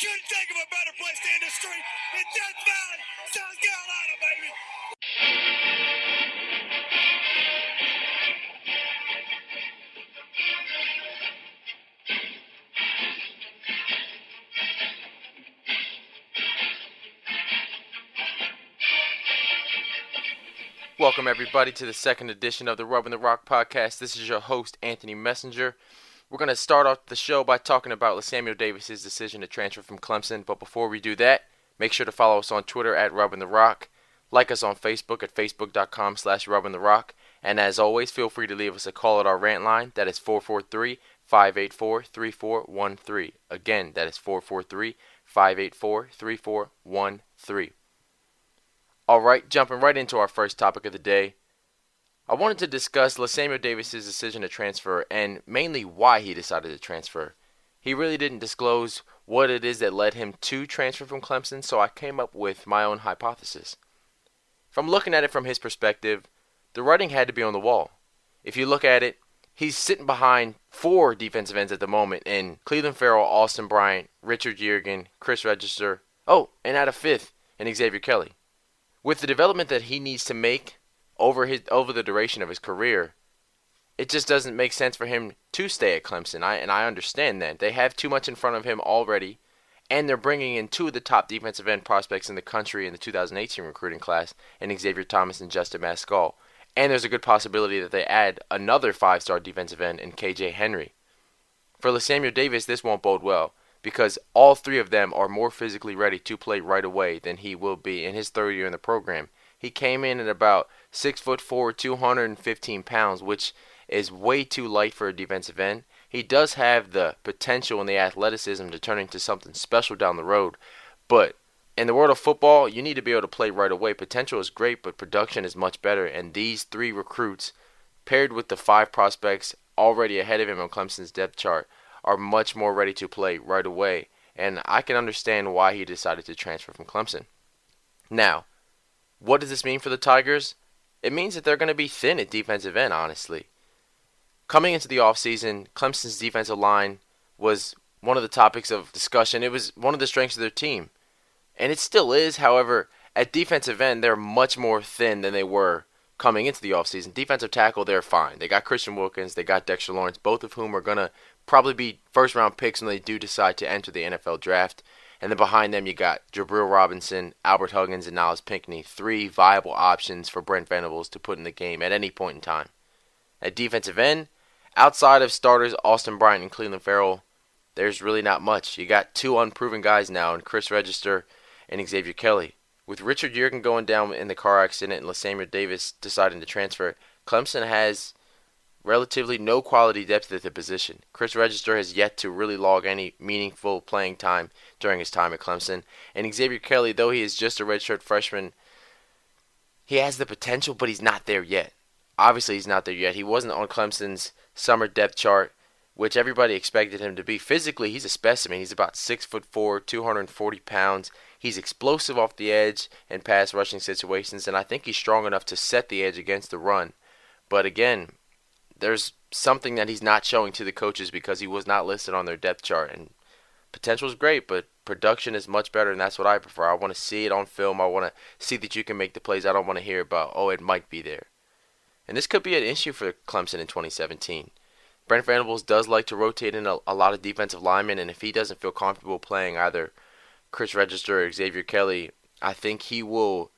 couldn't think of a better place to end the street in Death Valley, South Carolina, baby. Welcome, everybody, to the second edition of the Rubbing the Rock podcast. This is your host, Anthony Messenger. We're going to start off the show by talking about Samuel Davis's decision to transfer from Clemson. But before we do that, make sure to follow us on Twitter at Rubbing the Rock. Like us on Facebook at facebook.com slash Rubbing the Rock. And as always, feel free to leave us a call at our rant line. That is 443 584 3413. Again, that is 443 584 3413. All right, jumping right into our first topic of the day. I wanted to discuss LaSamuel Davis's decision to transfer and mainly why he decided to transfer. He really didn't disclose what it is that led him to transfer from Clemson, so I came up with my own hypothesis. From looking at it from his perspective, the writing had to be on the wall. If you look at it, he's sitting behind four defensive ends at the moment in Clelin Ferrell, Austin Bryant, Richard Yeargin, Chris Register, oh, and at a fifth in Xavier Kelly with the development that he needs to make over his over the duration of his career, it just doesn't make sense for him to stay at Clemson. I and I understand that they have too much in front of him already, and they're bringing in two of the top defensive end prospects in the country in the 2018 recruiting class, and Xavier Thomas and Justin Mascoll. And there's a good possibility that they add another five-star defensive end in KJ Henry. For LaSamuel Davis, this won't bode well because all three of them are more physically ready to play right away than he will be in his third year in the program. He came in at about six foot four, 215 pounds, which is way too light for a defensive end. He does have the potential and the athleticism to turn into something special down the road, but in the world of football, you need to be able to play right away. Potential is great, but production is much better. And these three recruits, paired with the five prospects already ahead of him on Clemson's depth chart, are much more ready to play right away, and I can understand why he decided to transfer from Clemson. Now, what does this mean for the Tigers? It means that they're going to be thin at defensive end, honestly. Coming into the offseason, Clemson's defensive line was one of the topics of discussion. It was one of the strengths of their team. And it still is, however, at defensive end, they're much more thin than they were coming into the offseason. Defensive tackle, they're fine. They got Christian Wilkins, they got Dexter Lawrence, both of whom are going to probably be first round picks when they do decide to enter the NFL draft. And then behind them, you got Jabril Robinson, Albert Huggins, and Nyles Pinckney. Three viable options for Brent Venables to put in the game at any point in time. At defensive end, outside of starters Austin Bryant and Clelin Ferrell, there's really not much. You got two unproven guys now in Chris Register and Xavier Kelly. With Richard Yeargin going down in the car accident and LaSamuel Davis deciding to transfer, Clemson has relatively no quality depth at the position. Chris Register has yet to really log any meaningful playing time during his time at Clemson. And Xavier Kelly, though he is just a redshirt freshman, he has the potential, but he's not there yet. Obviously, he's not there yet. He wasn't on Clemson's summer depth chart, which everybody expected him to be. Physically, he's a specimen. He's about six foot four, 240 pounds. He's explosive off the edge in pass rushing situations, and I think he's strong enough to set the edge against the run. But again, there's something that he's not showing to the coaches because he was not listed on their depth chart. And potential is great, but production is much better, and that's what I prefer. I want to see it on film. I want to see that you can make the plays. I don't want to hear about, oh, it might be there. And this could be an issue for Clemson in 2017. Brent Venables does like to rotate in a, a lot of defensive linemen, and if he doesn't feel comfortable playing either Chris Register or Xavier Kelly, I think he will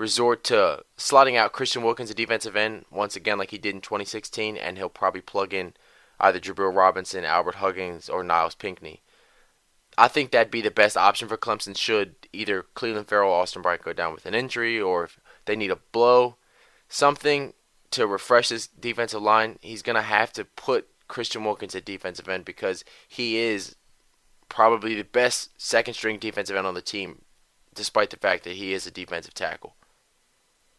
resort to slotting out Christian Wilkins, a defensive end, once again like he did in 2016, and he'll probably plug in either Jabril Robinson, Albert Huggins, or Nyles Pinckney. I think that'd be the best option for Clemson should either Clelin Ferrell or Austin Bryant go down with an injury, or if they need a blow, something to refresh this defensive line. He's gonna have to put Christian Wilkins at defensive end because he is probably the best second string defensive end on the team, despite the fact that he is a defensive tackle.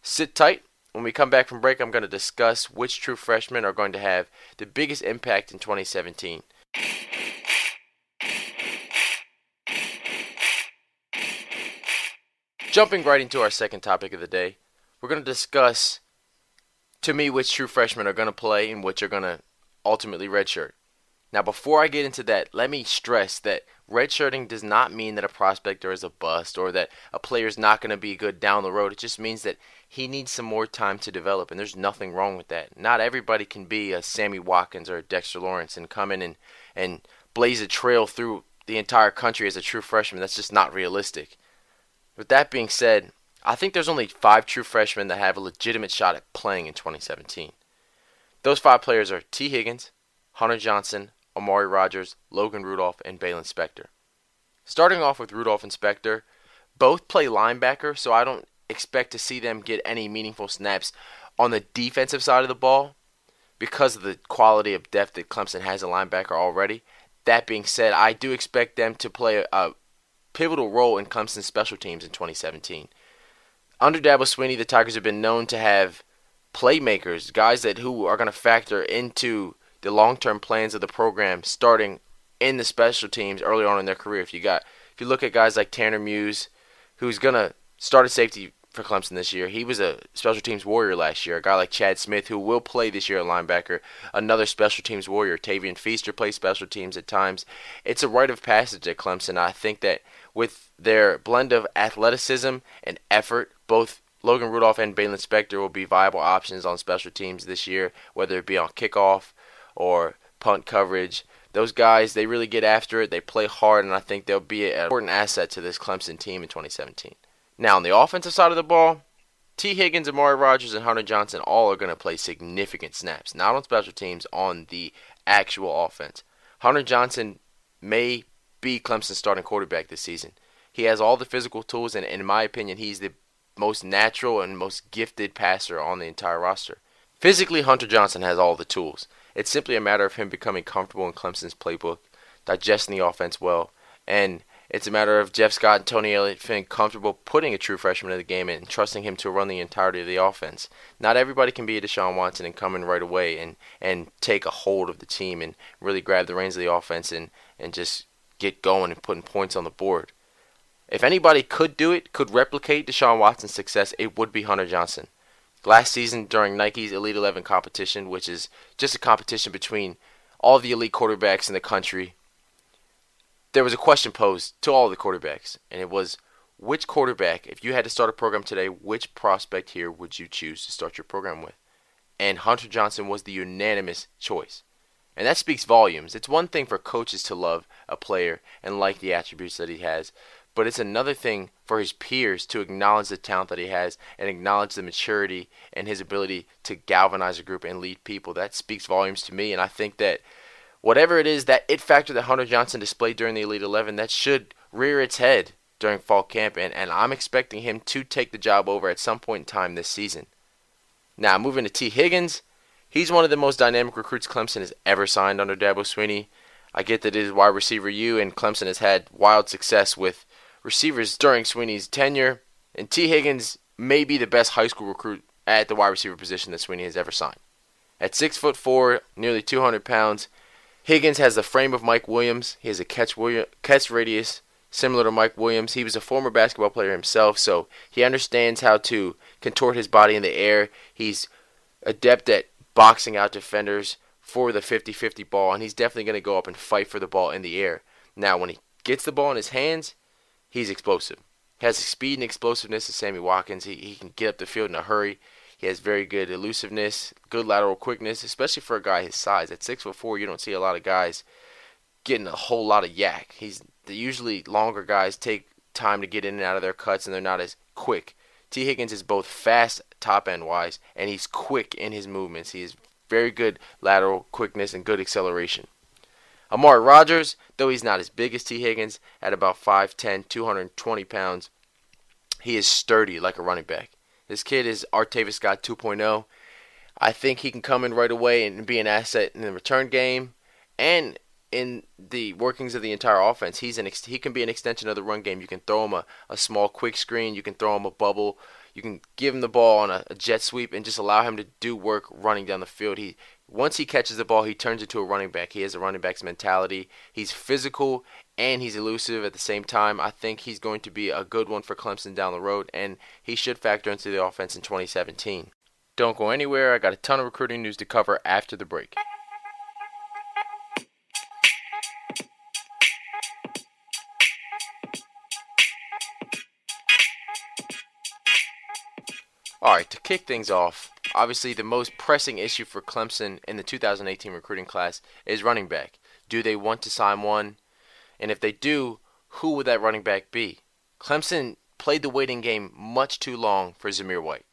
Sit tight. When we come back from break, I'm going to discuss which true freshmen are going to have the biggest impact in 2017. Jumping right into our second topic of the day, we're going to discuss, to me, which true freshmen are going to play and which are going to ultimately redshirt. Now, before I get into that, let me stress that redshirting does not mean that a prospector is a bust or that a player is not going to be good down the road. It just means that he needs some more time to develop, and there's nothing wrong with that. Not everybody can be a Sammy Watkins or a Dexter Lawrence and come in and, and blaze a trail through the entire country as a true freshman. That's just not realistic. With that being said, I think there's only five true freshmen that have a legitimate shot at playing in 2017. Those five players are Tee Higgins, Hunter Johnson, Amari Rodgers, Logan Rudolph, and Baylon Spector. Starting off with Rudolph and Spector, both play linebacker, so I don't expect to see them get any meaningful snaps on the defensive side of the ball because of the quality of depth that Clemson has a linebacker already. That being said, I do expect them to play a, pivotal role in Clemson's special teams in 2017. Under Dabo Swinney, the Tigers have been known to have playmakers, guys that who are going to factor into the long-term plans of the program starting in the special teams early on in their career. If you got if you look at guys like Tanner Muse, who's to start at safety for Clemson this year. He was a special teams warrior last year. A guy like Chad Smith, who will play this year at linebacker, another special teams warrior. Tavian Feaster plays special teams at times. It's a rite of passage at Clemson. I think that with their blend of athleticism and effort, both Logan Rudolph and Baylon Spector will be viable options on special teams this year, whether it be on kickoff or punt coverage. Those guys, they really get after it. They play hard, and I think they'll be an important asset to this Clemson team in 2017. Now, on the offensive side of the ball, Tee Higgins, Amari Rodgers, and Hunter Johnson all are going to play significant snaps, not on special teams, on the actual offense. Hunter Johnson may be Clemson's starting quarterback this season. He has all the physical tools, and in my opinion, he's the most natural and most gifted passer on the entire roster. Physically, Hunter Johnson has all the tools. It's simply a matter of him becoming comfortable in Clemson's playbook, digesting the offense well, and it's a matter of Jeff Scott and Tony Elliott feeling comfortable putting a true freshman in the game and trusting him to run the entirety of the offense. Not everybody can be a Deshaun Watson and come in right away and, and take a hold of the team and really grab the reins of the offense and, and just get going and putting points on the board. If anybody could do it, could replicate Deshaun Watson's success, it would be Hunter Johnson. Last season during Nike's Elite 11 competition, which is just a competition between all the elite quarterbacks in the country, there was a question posed to all the quarterbacks, and it was which quarterback, if you had to start a program today, which prospect here would you choose to start your program with? And Hunter Johnson was the unanimous choice. And that speaks volumes. It's one thing for coaches to love a player and like the attributes that he has, but it's another thing for his peers to acknowledge the talent that he has and acknowledge the maturity and his ability to galvanize a group and lead people. That speaks volumes to me, and I think that whatever it is that it factor that Hunter Johnson displayed during the Elite 11, that should rear its head during fall camp, and, and I'm expecting him to take the job over at some point in time this season. Now, moving to Tee Higgins, he's one of the most dynamic recruits Clemson has ever signed under Dabo Swinney. I get that it is wide receiver U, and Clemson has had wild success with receivers during Swinney's tenure, and Tee Higgins may be the best high school recruit at the wide receiver position that Sweeney has ever signed. At six foot four, nearly 200 pounds, Higgins has the frame of Mike Williams. He has a catch catch radius similar to Mike Williams. He was a former basketball player himself, so he understands how to contort his body in the air. He's adept at boxing out defenders for the 50-50 ball, and he's definitely going to go up and fight for the ball in the air. Now, when he gets the ball in his hands, he's explosive. He has the speed and explosiveness of Sammy Watkins. He, he can get up the field in a hurry. He has very good elusiveness, good lateral quickness, especially for a guy his size. At six foot four, you don't see a lot of guys getting a whole lot of YAC. He's usually longer guys take time to get in and out of their cuts, and they're not as quick. Tee Higgins is both fast top end wise, and he's quick in his movements. He has very good lateral quickness and good acceleration. Amari Rodgers, though he's not as big as Tee Higgins, at about 5'10, 220 pounds, he is sturdy like a running back. This kid is Artavis Scott 2.0. I think he can come in right away and be an asset in the return game and in the workings of the entire offense. He's an ex- he can be an extension of the run game. You can throw him a, a small quick screen. You can throw him a bubble. You can give him the ball on a, a jet sweep and just allow him to do work running down the field. He once he catches the ball, he turns into a running back. He has a running back's mentality. He's physical and he's elusive at the same time. I think he's going to be a good one for Clemson down the road, and he should factor into the offense in 2017. Don't go anywhere. I got a ton of recruiting news to cover after the break. All right, to kick things off, obviously the most pressing issue for Clemson in the 2018 recruiting class is running back. Do they want to sign one? And if they do, who would that running back be? Clemson played the waiting game much too long for Zamir White.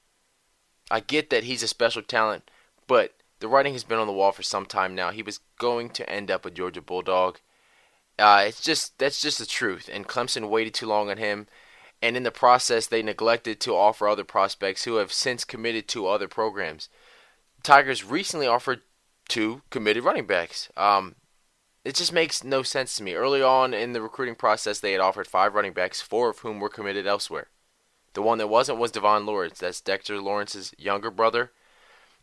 I get that he's a special talent, but the writing has been on the wall for some time now. He was going to end up a Georgia Bulldog. Uh, it's just that's just the truth. And Clemson waited too long on him, and in the process, they neglected to offer other prospects who have since committed to other programs. Tigers recently offered two committed running backs. Um, it just makes no sense to me. Early on in the recruiting process, they had offered five running backs, four of whom were committed elsewhere. The one that wasn't was Devon Lawrence. That's Dexter Lawrence's younger brother.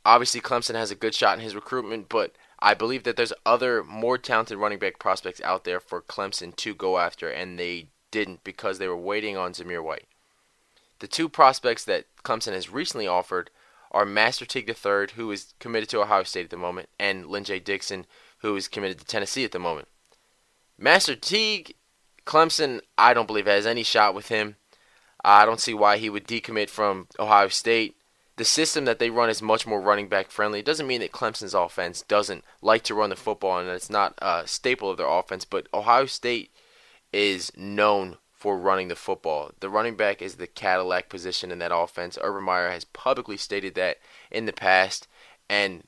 Obviously, Clemson has a good shot in his recruitment, but I believe that there's other more talented running back prospects out there for Clemson to go after, and they didn't because they were waiting on Zamir White. The two prospects that Clemson has recently offered are Master Teague III, who is committed to Ohio State at the moment, and Lyn-J Dixon, who is committed to Tennessee at the moment. Master Teague, Clemson, I don't believe has any shot with him. I don't see why he would decommit from Ohio State. The system that they run is much more running back friendly. It doesn't mean that Clemson's offense doesn't like to run the football and it's not a staple of their offense, but Ohio State is known for running the football. The running back is the Cadillac position in that offense. Urban Meyer has publicly stated that in the past, and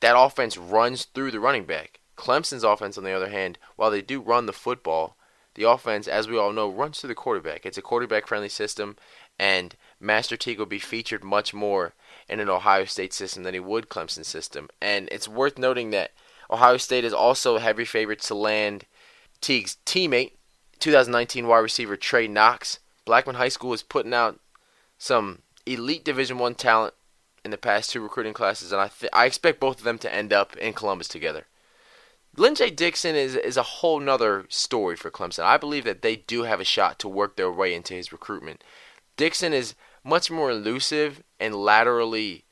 that offense runs through the running back. Clemson's offense, on the other hand, while they do run the football, the offense, as we all know, runs through the quarterback. It's a quarterback friendly system, and Master Teague will be featured much more in an Ohio State system than he would Clemson system. And it's worth noting that Ohio State is also a heavy favorite to land Teague's teammate, 2019 wide receiver Trey Knox. Blackman High School is putting out some elite Division One talent in the past two recruiting classes, and I th- I expect both of them to end up in Columbus together. Lyn-J Dixon is is a whole nother story for Clemson. I believe that they do have a shot to work their way into his recruitment. Dixon is much more elusive and laterally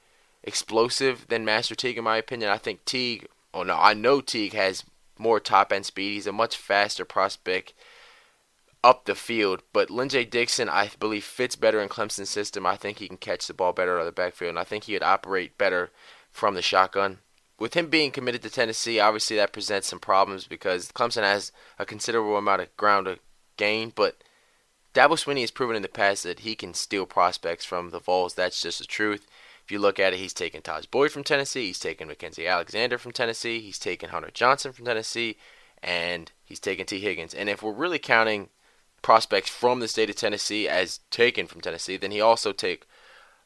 explosive than Master Teague, in my opinion. I think Teague, oh no, I know Teague has more top end speed. He's a much faster prospect up the field. But Lyn-J Dixon, I believe, fits better in Clemson's system. I think he can catch the ball better out of the backfield, and I think he would operate better from the shotgun. With him being committed to Tennessee, obviously that presents some problems because Clemson has a considerable amount of ground to gain, but Dabo Swinney has proven in the past that he can steal prospects from the Vols. That's just the truth. If you look at it, he's taken Tajh Boyd from Tennessee, he's taken Mackensie Alexander from Tennessee, he's taken Hunter Johnson from Tennessee, and he's taken Tee Higgins. And if we're really counting prospects from the state of Tennessee as taken from Tennessee, then he also take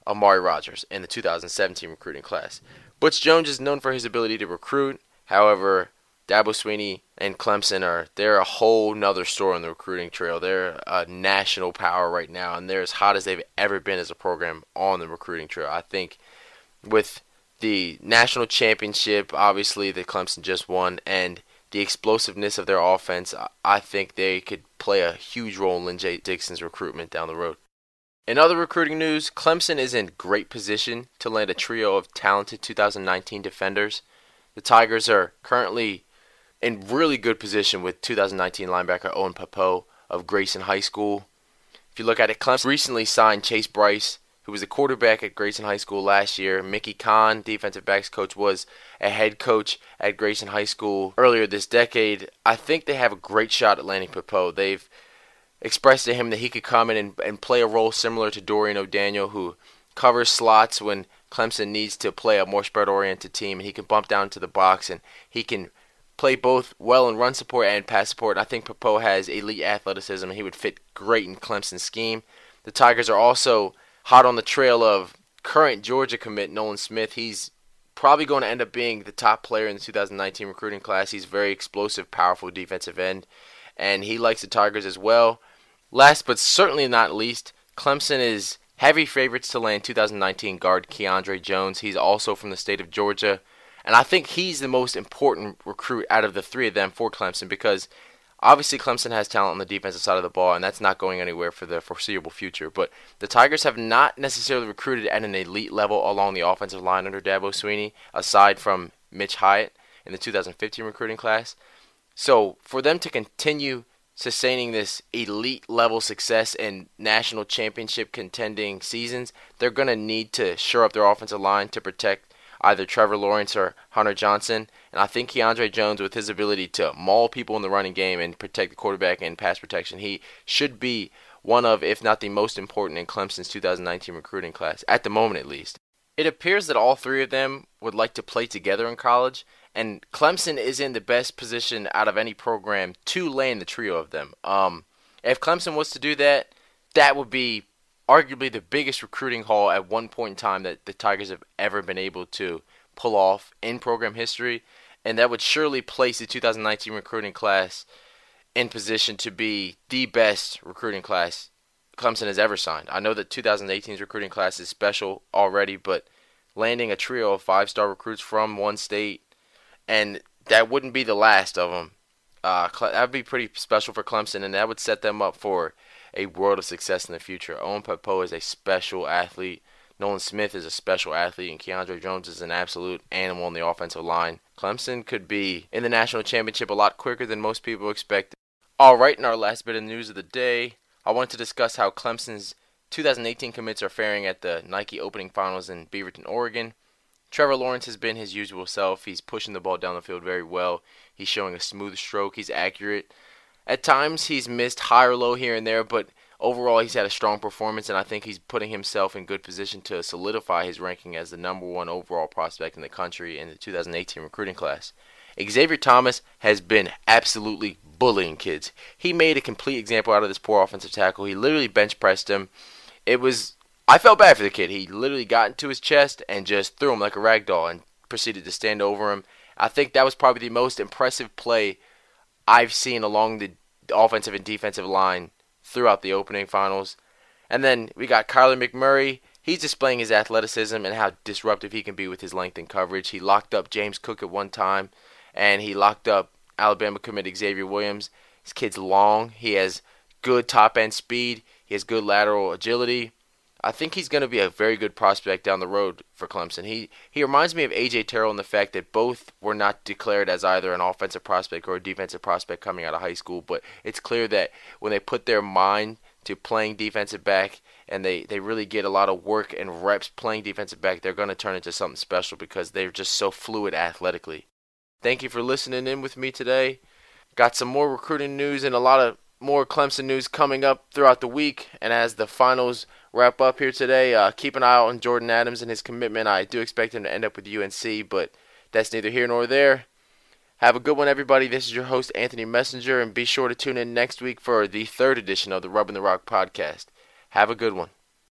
Amari Rodgers in the 2017 recruiting class. Butch Jones is known for his ability to recruit. However, Dabo Swinney and Clemson are they're a whole nother story on the recruiting trail. They're a national power right now, and they're as hot as they've ever been as a program on the recruiting trail. I think with the national championship, obviously that Clemson just won, and the explosiveness of their offense, I think they could play a huge role in Lyn-J Dixon's recruitment down the road. In other recruiting news, Clemson is in great position to land a trio of talented 2019 defenders. The Tigers are currently in really good position with 2019 linebacker Owen Pappoe of Grayson High School. If you look at it, Clemson recently signed Chase Brice, who was a quarterback at Grayson High School last year. Mickey Conn, defensive backs coach, was a head coach at Grayson High School earlier this decade. I think they have a great shot at landing Pappoe. They've expressed to him that he could come in and, and play a role similar to Dorian O'Daniel, who covers slots when Clemson needs to play a more spread oriented team, and he can bump down to the box and he can play both well in run support and pass support. I think Pappoe has elite athleticism, and he would fit great in Clemson's scheme. The Tigers are also hot on the trail of current Georgia commit Nolan Smith. He's probably going to end up being the top player in the 2019 recruiting class. He's very explosive, powerful defensive end, and he likes the Tigers as well. Last but certainly not least, Clemson is heavy favorites to land 2019 guard Keandre Jones. He's also from the state of Georgia, and I think he's the most important recruit out of the three of them for Clemson because Obviously, Clemson has talent on the defensive side of the ball, and that's not going anywhere for the foreseeable future. But the Tigers have not necessarily recruited at an elite level along the offensive line under Dabo Swinney, aside from Mitch Hyatt in the 2015 recruiting class. So for them to continue sustaining this elite level success in national championship contending seasons, they're going to need to shore up their offensive line to protect either Trevor Lawrence or Hunter Johnson. And I think Keandre Jones, with his ability to maul people in the running game and protect the quarterback and pass protection, he should be one of, if not the most important in Clemson's 2019 recruiting class, at the moment at least. It appears that all three of them would like to play together in college, and Clemson is in the best position out of any program to land the trio of them. Um, if Clemson was to do that, that would be arguably the biggest recruiting haul at one point in time that the Tigers have ever been able to pull off in program history, and that would surely place the 2019 recruiting class in position to be the best recruiting class Clemson has ever signed. I know that 2018's recruiting class is special already, but landing a trio of five-star recruits from one state, and that wouldn't be the last of them. Uh, that would be pretty special for Clemson, and that would set them up for a world of success in the future. Owen Pappoe is a special athlete. Nolan Smith is a special athlete, and Keandre Jones is an absolute animal on the offensive line. Clemson could be in the national championship a lot quicker than most people expect. All right, in our last bit of news of the day, I wanted to discuss how Clemson's 2018 commits are faring at the Nike opening finals in Beaverton, Oregon. Trevor Lawrence has been his usual self. He's pushing the ball down the field very well. He's showing a smooth stroke. He's accurate. At times, he's missed high or low here and there, but overall, he's had a strong performance, and I think he's putting himself in good position to solidify his ranking as the number one overall prospect in the country in the 2018 recruiting class. Xavier Thomas has been absolutely bullying kids. He made a complete example out of this poor offensive tackle. He literally bench pressed him. It was I felt bad for the kid. He literally got into his chest and just threw him like a rag doll and proceeded to stand over him. I think that was probably the most impressive play I've seen along the offensive and defensive line throughout the opening finals. And then we got Kyler McMichael. He's displaying his athleticism and how disruptive he can be with his length and coverage. He locked up James Cook at one time and he locked up Alabama commit Xavier Williams. This kid's long. He has good top end speed. He has good lateral agility. I think he's going to be a very good prospect down the road for Clemson. He he reminds me of AJ Terrell in the fact that both were not declared as either an offensive prospect or a defensive prospect coming out of high school, but it's clear that when they put their mind to playing defensive back and they, they really get a lot of work and reps playing defensive back, they're going to turn into something special because they're just so fluid athletically. Thank you for listening in with me today. Got some more recruiting news and a lot of more Clemson news coming up throughout the week. And as the finals wrap up here today, uh, keep an eye out on Jordan Adams and his commitment. I do expect him to end up with UNC, but that's neither here nor there. Have a good one, everybody. This is your host, Anthony Messenger, and be sure to tune in next week for the third edition of the Rubbing the Rock podcast. Have a good one.